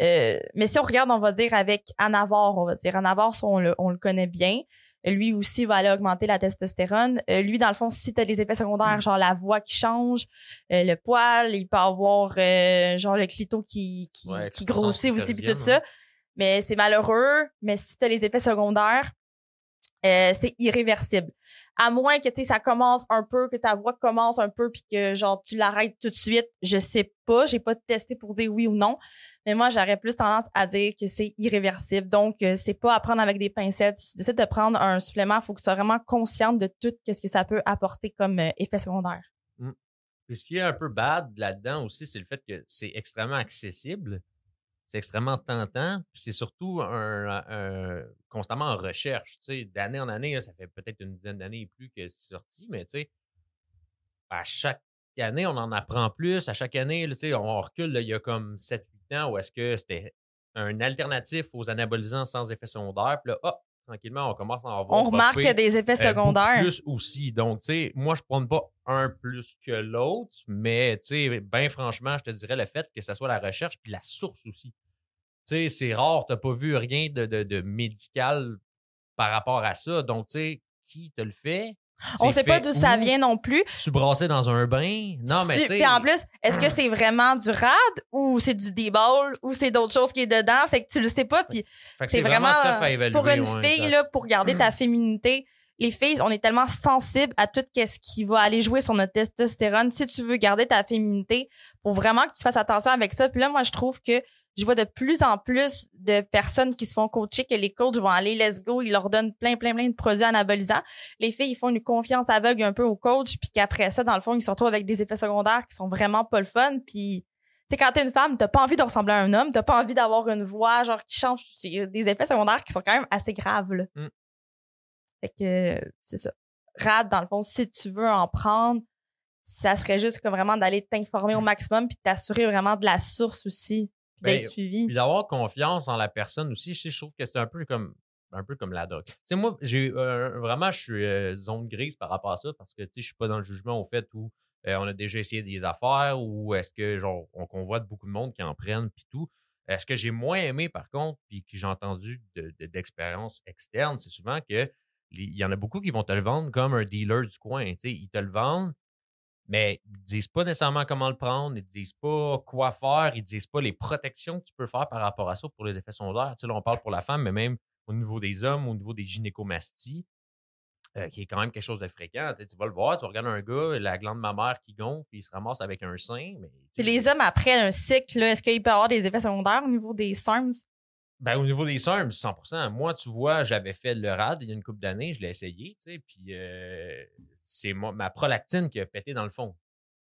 Euh, mais si on regarde, on va dire avec Anavor, on va dire Anavor, on le, on le connaît bien. Lui aussi va aller augmenter la testostérone. lui, dans le fond, si tu as des effets secondaires, genre la voix qui change, le poil, il peut avoir genre le clito qui, qui, qui grossit aussi, puis tout ça. Mais c'est malheureux, mais si tu as les effets secondaires, euh, c'est irréversible. À moins que ça commence un peu, que ta voix commence un peu, puis que genre tu l'arrêtes tout de suite. Je sais pas, j'ai pas testé pour dire oui ou non, mais moi j'aurais plus tendance à dire que c'est irréversible. Donc euh, c'est pas à prendre avec des pincettes. Si tu décides de prendre un supplément, faut que tu sois vraiment consciente de tout ce que ça peut apporter comme euh, effet secondaire. Mmh. ce qui est un peu bad là-dedans aussi, c'est le fait que c'est extrêmement accessible c'est extrêmement tentant. C'est surtout un, constamment en recherche. D'année en année, ça fait peut-être une dizaine d'années et plus que c'est sorti, mais à chaque année, on en apprend plus. À chaque année, on recule, il y a comme 7-8 ans où est-ce que c'était un alternatif aux anabolisants sans effet secondaire. Puis là, tranquillement, on commence à en voir. On remarque qu'il y a des effets euh, secondaires. plus aussi. Donc, tu sais, moi, je ne prends pas un plus que l'autre, mais, tu sais, bien franchement, je te dirais le fait que ce soit la recherche puis la source aussi. Tu sais, c'est rare, tu n'as pas vu rien de, de, de, médical par rapport à ça. Donc, tu sais, qui te le fait? On sait pas d'où ça vient non plus. Tu brassais dans un bain? Non, mais tu sais. en plus, est-ce que [clears throat] c'est vraiment du rad ou c'est du D-ball ou c'est d'autres choses qui est dedans? Fait que tu le sais pas. Puis c'est vraiment, pour une fille, là, pour garder ta [clears throat] féminité. Les filles, on est tellement sensibles à tout ce qui va aller jouer sur notre testostérone. Si tu veux garder ta féminité, pour vraiment que tu fasses attention avec ça. Puis là, moi, je trouve que je vois de plus en plus de personnes qui se font coacher que les coachs vont aller let's go, ils leur donnent plein plein plein de produits anabolisants. Les filles ils font une confiance aveugle un peu au coach puis qu'après ça dans le fond ils se retrouvent avec des effets secondaires qui sont vraiment pas le fun puis sais, quand t'es une femme, t'as pas envie de ressembler à un homme, t'as pas envie d'avoir une voix, genre, qui change. Des effets secondaires qui sont quand même assez graves, là. Mm. Fait que, c'est ça. Rad, dans le fond, si tu veux en prendre, ça serait juste vraiment d'aller t'informer au maximum puis de t'assurer vraiment de la source aussi, puis Ben, d'être suivi. Puis d'avoir confiance en la personne aussi, je, sais, je trouve que c'est un peu comme un peu comme la doc. Tu sais, moi, j'ai euh, vraiment, je suis euh, zone grise par rapport à ça parce que tu sais, je suis pas dans le jugement au fait où euh, on a déjà essayé des affaires ou est-ce que genre on convoite beaucoup de monde qui en prennent puis tout. Est-ce que j'ai moins aimé par contre puis que j'ai entendu de- de- d'expériences externes, c'est souvent que il y en a beaucoup qui vont te le vendre comme un dealer du coin. Ils te le vendent, mais ils ne disent pas nécessairement comment le prendre, ils ne disent pas quoi faire, ils ne disent pas les protections que tu peux faire par rapport à ça pour les effets secondaires. Tu sais, là, on parle pour la femme, mais même au niveau des hommes, au niveau des gynécomasties, euh, qui est quand même quelque chose de fréquent. Tu, sais, tu vas le voir, tu regardes un gars, la glande mammaire qui gonfle, puis il se ramasse avec un sein. Mais, tu sais, Puis les hommes, après un cycle, est-ce qu'il peut avoir des effets secondaires au niveau des SARMs? Ben, au niveau des SARMs, 100% Moi, tu vois, j'avais fait le RAD il y a une couple d'années, je l'ai essayé, tu sais, puis euh, c'est moi- ma prolactine qui a pété dans le fond.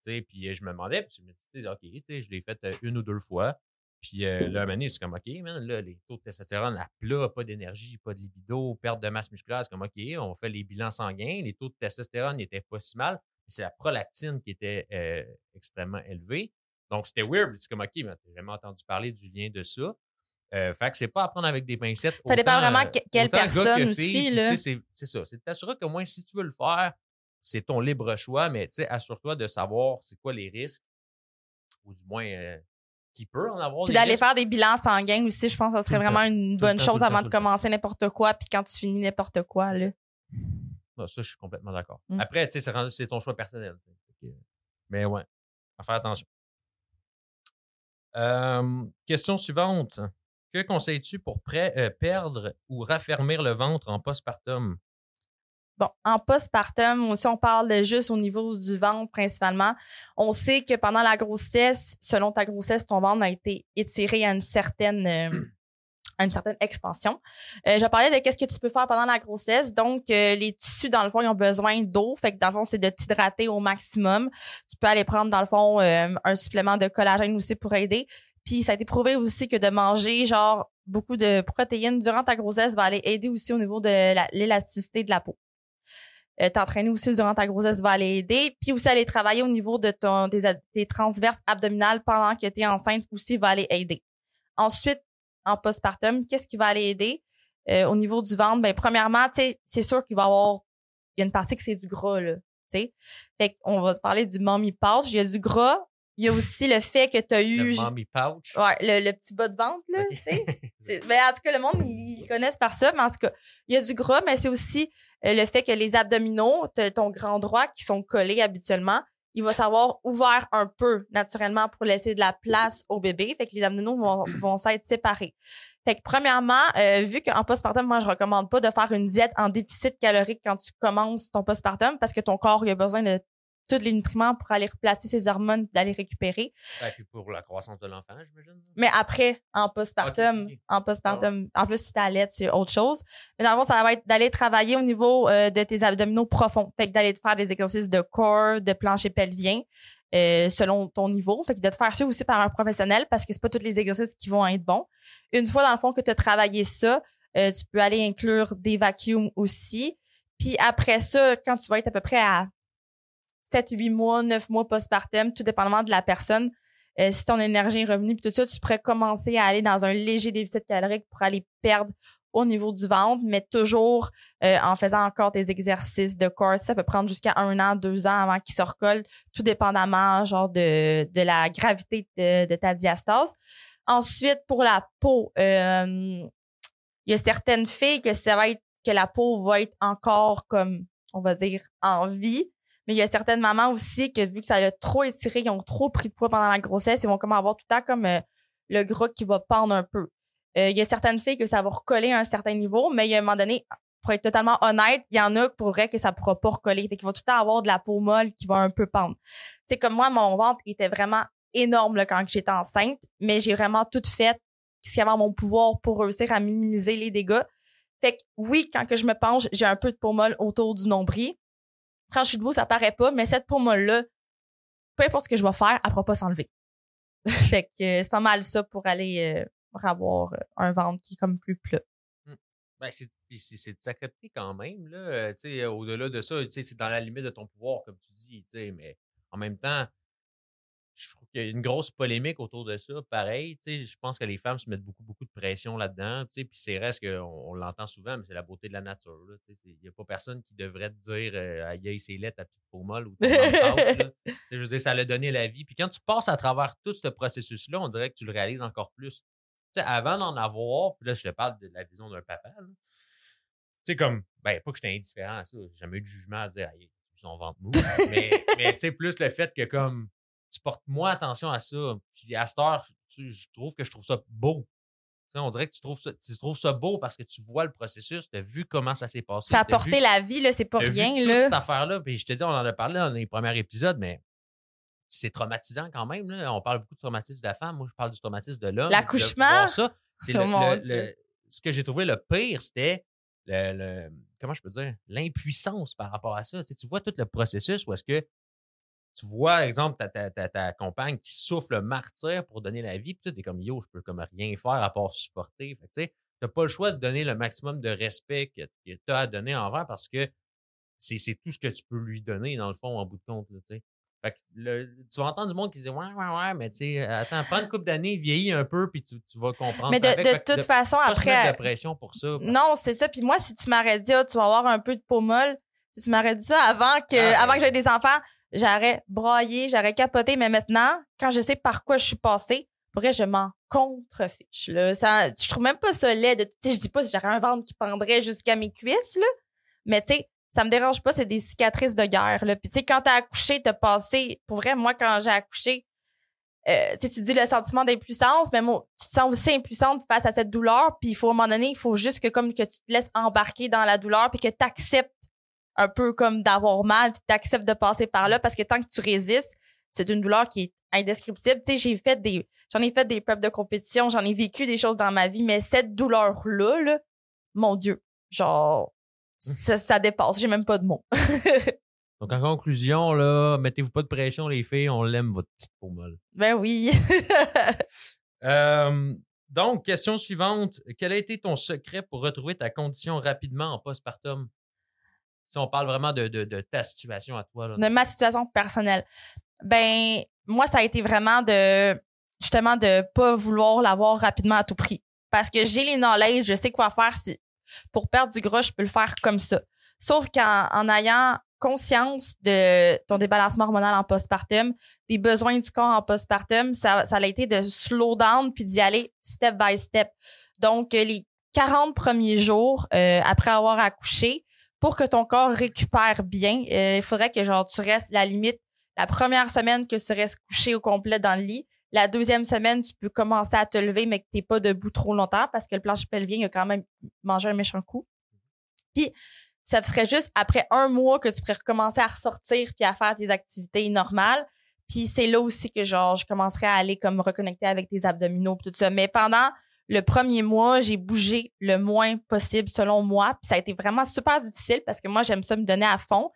Tu sais, puis euh, je me demandais, puis je me disais, OK, tu sais, je l'ai fait euh, une ou deux fois. Puis euh, là, à un moment donné, c'est comme, OK, man, là, les taux de testostérone à plat, pas d'énergie, pas de libido, perte de masse musculaire, c'est comme, OK, on fait les bilans sanguins, les taux de testostérone n'étaient pas si mal, c'est la prolactine qui était euh, extrêmement élevée. Donc, c'était weird. C'est comme, OK, mais t'as jamais entendu parler du lien de ça. Euh, fait que c'est pas à prendre avec des pincettes. Ça dépend vraiment euh, que- quelle que personne aussi, là. C'est c'est ça. C'est de t'assurer que moins, si tu veux le faire, c'est ton libre choix, mais assure-toi de savoir c'est quoi les risques, ou du moins euh, qui peut en avoir. Puis d'aller risques. faire des bilans sanguins aussi, je pense que ça serait Tout vraiment temps. une bonne temps, chose temps, avant de commencer n'importe quoi, puis quand tu finis n'importe quoi, là. Non, ça, je suis complètement d'accord. Mm. Après, c'est c'est ton choix personnel. Mais ouais, à faire attention. Euh, question suivante. Que conseilles-tu pour euh, perdre ou raffermir le ventre en postpartum? Bon, en postpartum, si on parle juste au niveau du ventre principalement, on sait que pendant la grossesse, selon ta grossesse, ton ventre a été étiré à une certaine euh, à une certaine expansion. Euh, je parlais de qu'est-ce que tu peux faire pendant la grossesse. Donc, les tissus, dans le fond, ils ont besoin d'eau. Fait que dans le fond, c'est de t'hydrater au maximum. Tu peux aller prendre, dans le fond, un supplément de collagène aussi pour aider. Puis, ça a été prouvé aussi que de manger, genre, beaucoup de protéines durant ta grossesse va aller aider aussi au niveau de la- l'élasticité de la peau. Euh, T'entraîner aussi durant ta grossesse va aller aider. Puis aussi aller travailler au niveau de ton des, tes transverses abdominales pendant que tu es enceinte aussi va aller aider. Ensuite, en postpartum, qu'est-ce qui va aller aider? Euh, au niveau du ventre, ben premièrement, c'est sûr qu'il va y avoir il y a une partie que c'est du gras là, tu. Fait qu'on va parler du mommy pouch, il y a du gras, il y a aussi le fait que tu as eu Le mommy pouch? ouais, le, le petit bas de ventre là, Ok. tu sais. [laughs] C'est- ben, en tout cas, le monde, ils connaissent par ça, mais en tout cas, il y a du gras, mais c'est aussi euh, le fait que les abdominaux, ton grand droit qui sont collés habituellement, il va s'avoir ouvert un peu naturellement pour laisser de la place au bébé. Fait que les abdominaux vont, [clears throat] vont s'être séparés. Fait que premièrement, euh, vu qu'en postpartum, moi, je recommande pas de faire une diète en déficit calorique quand tu commences ton postpartum parce que ton corps, il a besoin de tous les nutriments pour aller replacer ses hormones, d'aller récupérer. Et puis pour la croissance de l'enfant, j'imagine. Mais après, en postpartum, en postpartum, en plus, si t'allaites, c'est autre chose. Mais dans le fond, ça va être d'aller travailler au niveau euh, de tes abdominaux profonds. Fait que d'aller te faire des exercices de corps, de plancher pelvien, euh, selon ton niveau. Fait que de te faire suivre aussi par un professionnel parce que c'est pas tous les exercices qui vont être bons. Une fois, dans le fond, que tu as travaillé ça, euh, tu peux aller inclure des vacuums aussi. Puis après ça, quand tu vas être à peu près à 7, 8 mois, 9 mois postpartum, tout dépendamment de la personne, euh, si ton énergie est revenue puis tout ça, tu pourrais commencer à aller dans un léger déficit calorique pour aller perdre au niveau du ventre, mais toujours euh, en faisant encore tes exercices de corps. Ça peut prendre jusqu'à un an, deux ans avant qu'il se recolle, tout dépendamment genre de, de la gravité de, de ta diastase. Ensuite, pour la peau, euh, il y a certaines filles que ça va être que la peau va être encore comme on va dire en vie, mais il y a certaines mamans aussi que vu que ça a trop étiré, ils ont trop pris de poids pendant la grossesse, ils vont comme avoir tout le temps comme euh, le gras qui va pendre un peu. Euh, il y a certaines filles que ça va recoller à un certain niveau, mais il y a un moment donné, pour être totalement honnête, il y en a pour vrai que ça pourra pas recoller. Fait qu'il va tout le temps avoir de la peau molle qui va un peu pendre. C'est comme moi, mon ventre était vraiment énorme là, quand j'étais enceinte, mais j'ai vraiment tout fait ce qu'il y avait mon pouvoir pour réussir à minimiser les dégâts. Fait que oui, quand que je me penche, j'ai un peu de peau molle autour du nombril. Quand je suis debout, ça paraît pas, mais cette molle-là, peu importe ce que je vais faire, elle pourra pas s'enlever. [laughs] fait que c'est pas mal ça pour aller pour avoir un ventre qui est comme plus plat. Mmh. Ben, c'est de s'accepter quand même, là. au-delà de ça, c'est dans la limite de ton pouvoir, comme tu dis, mais en même temps, je trouve qu'il y a une grosse polémique autour de ça. Pareil, je pense que les femmes se mettent beaucoup, beaucoup de pression là-dedans. Puis c'est reste qu'on on, l'entend souvent, mais c'est la beauté de la nature. Il n'y a pas personne qui devrait te dire euh, aïe, c'est laid ta petite peau molle ou [laughs] Je veux dire, ça l'a donné la vie. Puis quand tu passes à travers tout ce processus-là, on dirait que tu le réalises encore plus. avant d'en avoir, puis là, je te parle de la vision d'un papa. Tu sais, comme, ben, pas que j'étais indifférent à ça. J'ai jamais eu de jugement à dire aïe, son ventre mou. mais, mais tu sais, plus le fait que comme tu portes moins attention à ça. Puis à cette heure, je trouve que je trouve ça beau. on dirait que tu trouves, ça, tu trouves ça beau parce que tu vois le processus, tu as vu comment ça s'est passé. Ça a porté la vie, là, c'est pas rien. Vu là. Toute cette affaire-là, puis je te dis, on en a parlé dans les premiers épisodes, mais c'est traumatisant quand même. Là. On parle beaucoup de traumatisme de la femme, moi je parle du traumatisme de l'homme. L'accouchement? ça. [laughs] ce que j'ai trouvé le pire, c'était le, comment je peux dire, l'impuissance par rapport à ça. tu vois tout le processus où est-ce que tu vois, exemple, ta, ta, ta, compagne qui souffle le martyr pour donner la vie, puis tu es comme yo, je peux comme rien faire à part supporter. tu n'as pas le choix de donner le maximum de respect que, tu as à donner envers parce que c'est tout ce que tu peux lui donner, dans le fond, en bout de compte. fait que tu vas entendre du monde qui dit Ouais, ouais, ouais, mais tu sais, attends, prends une couple d'années, vieillis un peu, puis tu, vas comprendre. Mais de, toute façon, après. de pression pour ça. Non, c'est ça. Puis moi, si tu m'aurais dit, ah, tu vas avoir un peu de peau molle, tu m'aurais dit ça avant que, ah, avant que j'aie des enfants, j'aurais braillé, j'aurais capoté, mais maintenant, quand je sais par quoi je suis passée, vrai, je m'en contrefiche. Là. Ça, je trouve même pas ça laid. Je dis pas si j'aurais un ventre qui pendrait jusqu'à mes cuisses, là, mais tu sais, ça me dérange pas, c'est des cicatrices de guerre. Là. Puis tu quand t'as accouché, t'as passé, pour vrai, moi, quand j'ai accouché, euh, tu dis le sentiment d'impuissance, mais moi, tu te sens aussi impuissante face à cette douleur. Puis il faut à un moment donné, il faut juste que comme que tu te laisses embarquer dans la douleur, puis que tu un peu comme d'avoir mal, puis t'acceptes de passer par là parce que tant que tu résistes, c'est une douleur qui est indescriptible. Tu sais, j'ai fait des, j'en ai fait des preuves de compétition, j'en ai vécu des choses dans ma vie, mais cette douleur-là, là, mon Dieu, genre, ça, ça dépasse, j'ai même pas de mots. [laughs] Donc, en conclusion, là, mettez-vous pas de pression, les filles, on l'aime, votre petite peau molle. Ben oui. [laughs] euh, donc, question suivante. Quel a été ton secret pour retrouver ta condition rapidement en postpartum? Si on parle vraiment de, de, ta situation à toi. de ma situation personnelle. Ben, moi, ça a été vraiment de, justement, de pas vouloir l'avoir rapidement à tout prix. Parce que j'ai les knowledge, je sais quoi faire. Si, pour perdre du gras, je peux le faire comme ça. Sauf qu'en en ayant conscience de ton débalancement hormonal en postpartum, des besoins du corps en postpartum, ça, ça a été de slow down puis d'y aller step by step. Donc, les 40 premiers jours euh, après avoir accouché, pour que ton corps récupère bien, euh, il faudrait que genre tu restes la limite la première semaine que tu restes couché au complet dans le lit. La deuxième semaine, tu peux commencer à te lever, mais que tu n'es pas debout trop longtemps parce que le plancher pelvien a quand même mangé un méchant coup. Puis, ça serait juste après un mois que tu pourrais recommencer à ressortir puis à faire tes activités normales. Puis c'est là aussi que genre je commencerai à aller comme reconnecter avec tes abdominaux tout ça. Mais pendant le premier mois, j'ai bougé le moins possible selon moi. Puis ça a été vraiment super difficile parce que moi, j'aime ça me donner à fond.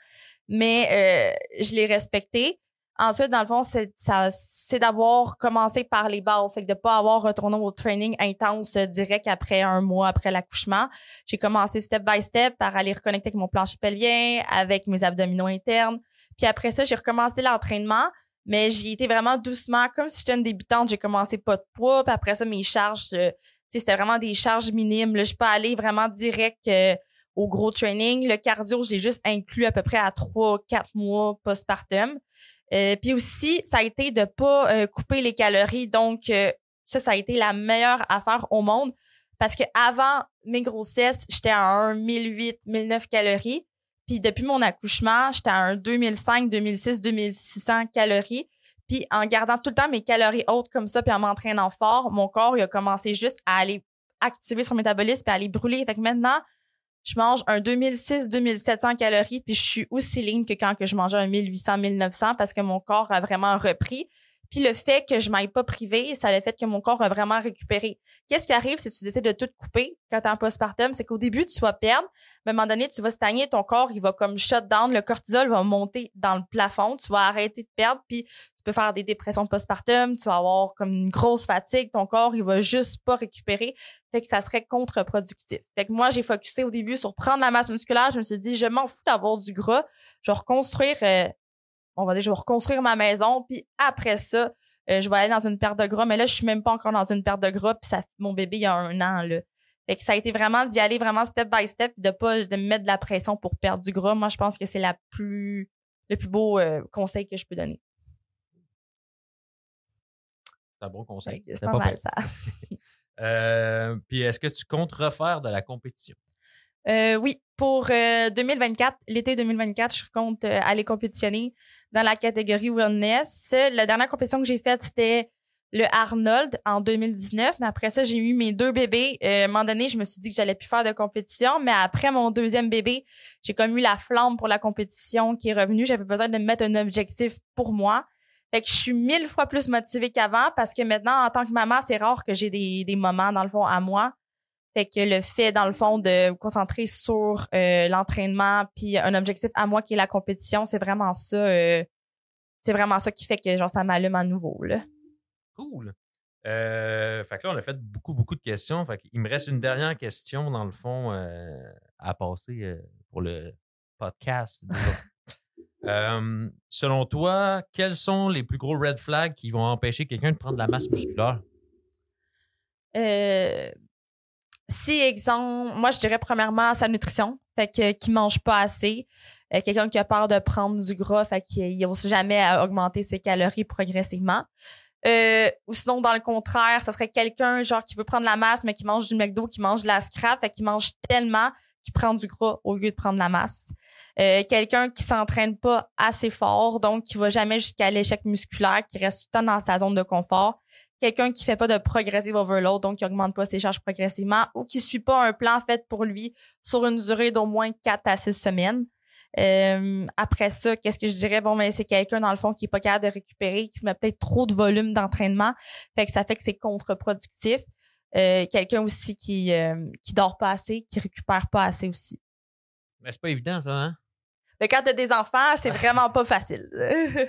Mais euh, je l'ai respecté. Ensuite, dans le fond, c'est d'avoir commencé par les bases, c'est de pas avoir retourné au training intense direct après un mois après l'accouchement. J'ai commencé step by step par aller reconnecter avec mon plancher pelvien, avec mes abdominaux internes. Puis après ça, j'ai recommencé l'entraînement mais j'y étais vraiment doucement, comme si j'étais une débutante. J'ai commencé pas de poids, puis après ça, mes charges, euh, c'était vraiment des charges minimes. Là, je suis pas allée vraiment direct euh, au gros training. Le cardio, je l'ai juste inclus à peu près à trois, quatre mois postpartum. Euh, puis aussi, ça a été de pas euh, couper les calories. Donc, ça, ça a été la meilleure affaire au monde. Parce que avant mes grossesses, j'étais à un 1008, 1009 calories. Puis depuis mon accouchement, j'étais à un 2005, 2006, 2600 calories. Puis en gardant tout le temps mes calories hautes comme ça, puis en m'entraînant fort, mon corps il a commencé juste à aller activer son métabolisme et à aller brûler. Fait que maintenant, je mange un 2006, 2700 calories, puis je suis aussi ligne que quand que je mangeais un 1800, 1900 parce que mon corps a vraiment repris. Puis le fait que je m'aille pas privé, ça a le fait que mon corps a vraiment récupéré. Qu'est-ce qui arrive si tu décides de tout couper quand tu es en postpartum? C'est qu'au début, tu vas perdre, mais à un moment donné, tu vas stagner, ton corps, il va comme shut down, le cortisol va monter dans le plafond, tu vas arrêter de perdre, puis tu peux faire des dépressions postpartum, tu vas avoir comme une grosse fatigue, ton corps, il va juste pas récupérer, fait que ça serait contre-productif. Fait que moi, j'ai focusé au début sur prendre la masse musculaire, je me suis dit, je m'en fous d'avoir du gras, je vais reconstruire euh, on va dire, je vais reconstruire ma maison, puis après ça, euh, je vais aller dans une perte de gras. Mais là, je suis même pas encore dans une perte de gras, puis ça, mon bébé, il y a un an, là. Fait que ça a été vraiment d'y aller vraiment step by step, de pas de me mettre de la pression pour perdre du gras. Moi, je pense que c'est la plus, le plus beau euh, conseil que je peux donner. C'est un bon conseil. C'est pas, mal ça. [laughs] euh, puis est-ce que tu comptes refaire de la compétition? Euh, oui, pour 2024, l'été 2024, je compte aller compétitionner dans la catégorie wellness. La dernière compétition que j'ai faite, c'était le Arnold en 2019. Mais après ça, j'ai eu mes deux bébés. Euh, à un moment donné, je me suis dit que j'allais plus faire de compétition. Mais après mon deuxième bébé, j'ai comme eu la flamme pour la compétition qui est revenue. J'avais besoin de mettre un objectif pour moi. Fait que je suis mille fois plus motivée qu'avant parce que maintenant, en tant que maman, c'est rare que j'ai des, des moments, dans le fond, à moi. Fait que le fait, dans le fond, de vous concentrer sur euh, l'entraînement puis un objectif à moi qui est la compétition, c'est vraiment ça. Euh, c'est vraiment ça qui fait que genre ça m'allume à nouveau. Là. Cool. Euh, fait que là, on a fait beaucoup, beaucoup de questions. Fait Il me reste une dernière question, dans le fond, à passer pour le podcast. [laughs] selon toi, quels sont les plus gros red flags qui vont empêcher quelqu'un de prendre de la masse musculaire? Euh, si, exemple, moi, je dirais premièrement sa nutrition, fait que qui mange pas assez. Euh, quelqu'un qui a peur de prendre du gras, fait qu'il n'ose jamais à augmenter ses calories progressivement. Euh, ou sinon, dans le contraire, ça serait quelqu'un genre qui veut prendre la masse, mais qui mange du McDo, qui mange de la scrap, fait qu'il mange tellement qu'il prend du gras au lieu de prendre la masse. Euh, quelqu'un qui s'entraîne pas assez fort, donc qui va jamais jusqu'à l'échec musculaire, qui reste tout le temps dans sa zone de confort quelqu'un qui fait pas de progressive overload, donc qui augmente pas ses charges progressivement, ou qui suit pas un plan fait pour lui sur une durée d'au moins 4 à 6 semaines. Euh, après ça, qu'est-ce que je dirais? Bon, mais c'est quelqu'un, dans le fond, qui est pas capable de récupérer, qui se met peut-être trop de volume d'entraînement. Fait que ça fait que c'est contre-productif. Euh, quelqu'un aussi qui, euh, qui dort pas assez, qui récupère pas assez aussi. Mais c'est pas évident, ça, hein? Mais quand t'as des enfants, c'est [laughs] vraiment pas facile.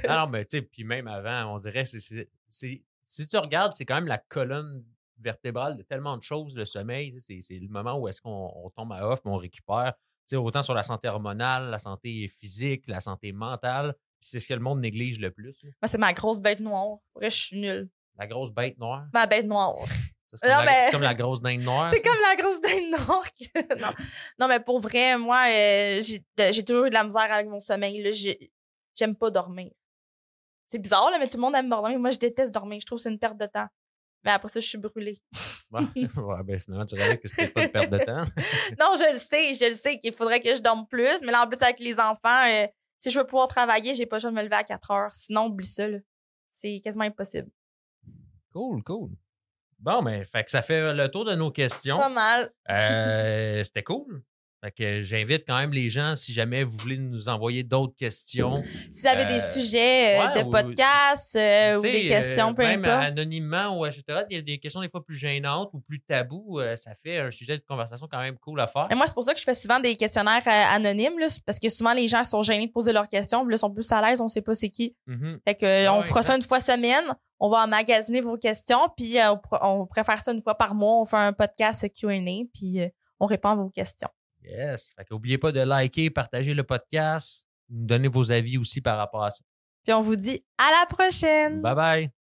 Alors, mais tu sais, puis même avant, on dirait c'est c'est si tu regardes, c'est quand même la colonne vertébrale de tellement de choses, le sommeil. C'est le moment où est-ce qu'on tombe à off, mais on récupère. autant sur la santé hormonale, la santé physique, la santé mentale. C'est ce que le monde néglige le plus. Moi, c'est ma grosse bête noire. Vrai, je suis nulle. La grosse bête noire? Ma bête noire. [laughs] C'est comme, comme, la grosse dinde noire. C'est comme la grosse dinde noire. [laughs] non. non. mais pour vrai, moi, euh, j'ai toujours eu de la misère avec mon sommeil. J'aime pas dormir. C'est bizarre, là, mais tout le monde aime dormir. Moi, je déteste dormir. Je trouve que c'est une perte de temps. Mais après ça, je suis brûlée. ouais, [laughs] [laughs] ben finalement, tu réalises que c'était pas une perte de temps. [laughs] non, je le sais. Je le sais qu'il faudrait que je dorme plus. Mais là, en plus, avec les enfants, euh, si je veux pouvoir travailler, j'ai pas besoin de me lever à 4 heures. Sinon, oublie ça. C'est quasiment impossible. Cool, cool. Bon, mais fait que ça fait le tour de nos questions. Pas mal. Euh, c'était cool. Fait que j'invite quand même les gens, si jamais vous voulez nous envoyer d'autres questions. Si vous avez des euh, sujets euh, de podcast euh, ou des questions, peu même anonymement ou etc. Il y a des questions des fois plus gênantes ou plus tabous. ça fait un sujet de conversation quand même cool à faire. Et moi, c'est pour ça que je fais souvent des questionnaires anonymes, parce que souvent les gens sont gênés de poser leurs questions, là, sont plus à l'aise, on sait pas c'est qui. Mm-hmm. Fait que on fera ça une fois semaine. On va emmagasiner vos questions, puis on, on préfère ça une fois par mois. On fait un podcast Q&A, puis on répond à vos questions. Yes. Fait n'oubliez pas de liker, partager le podcast, nous donner vos avis aussi par rapport à ça. Puis on vous dit à la prochaine. Bye bye.